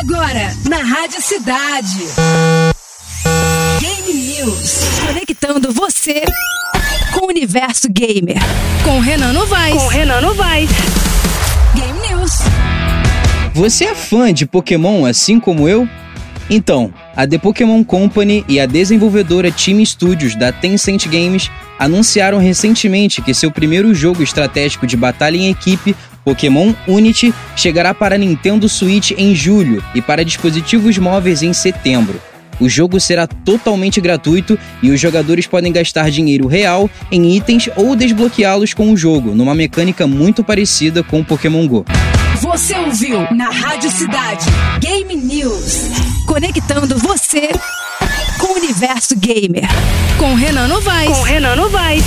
Agora, na Rádio Cidade. Game News. Conectando você com o universo gamer. Com Renan Novaes. Com Renan Novaes. Game News. Você é fã de Pokémon assim como eu? Então, a The Pokémon Company e a desenvolvedora Team Studios da Tencent Games anunciaram recentemente que seu primeiro jogo estratégico de batalha em equipe, Pokémon Unity, chegará para Nintendo Switch em julho e para dispositivos móveis em setembro. O jogo será totalmente gratuito e os jogadores podem gastar dinheiro real em itens ou desbloqueá-los com o jogo, numa mecânica muito parecida com o Pokémon Go. Você ouviu na Rádio Cidade Game News. Conectando você com o universo gamer. Com Renan Novaes. Com Renan Novaes.